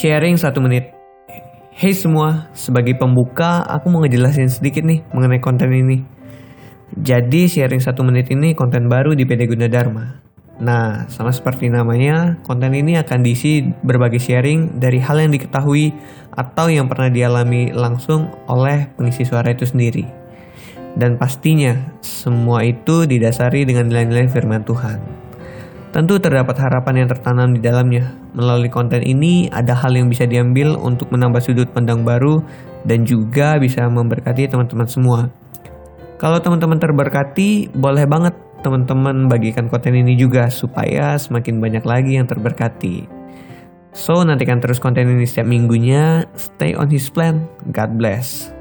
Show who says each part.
Speaker 1: Sharing satu menit. Hey semua, sebagai pembuka aku mau ngejelasin sedikit nih mengenai konten ini. Jadi sharing satu menit ini konten baru di PD Gunadarma. Nah, sama seperti namanya, konten ini akan diisi berbagai sharing dari hal yang diketahui atau yang pernah dialami langsung oleh pengisi suara itu sendiri. Dan pastinya, semua itu didasari dengan nilai-nilai firman Tuhan. Tentu terdapat harapan yang tertanam di dalamnya. Melalui konten ini, ada hal yang bisa diambil untuk menambah sudut pandang baru dan juga bisa memberkati teman-teman semua. Kalau teman-teman terberkati, boleh banget teman-teman bagikan konten ini juga supaya semakin banyak lagi yang terberkati. So, nantikan terus konten ini setiap minggunya. Stay on his plan. God bless.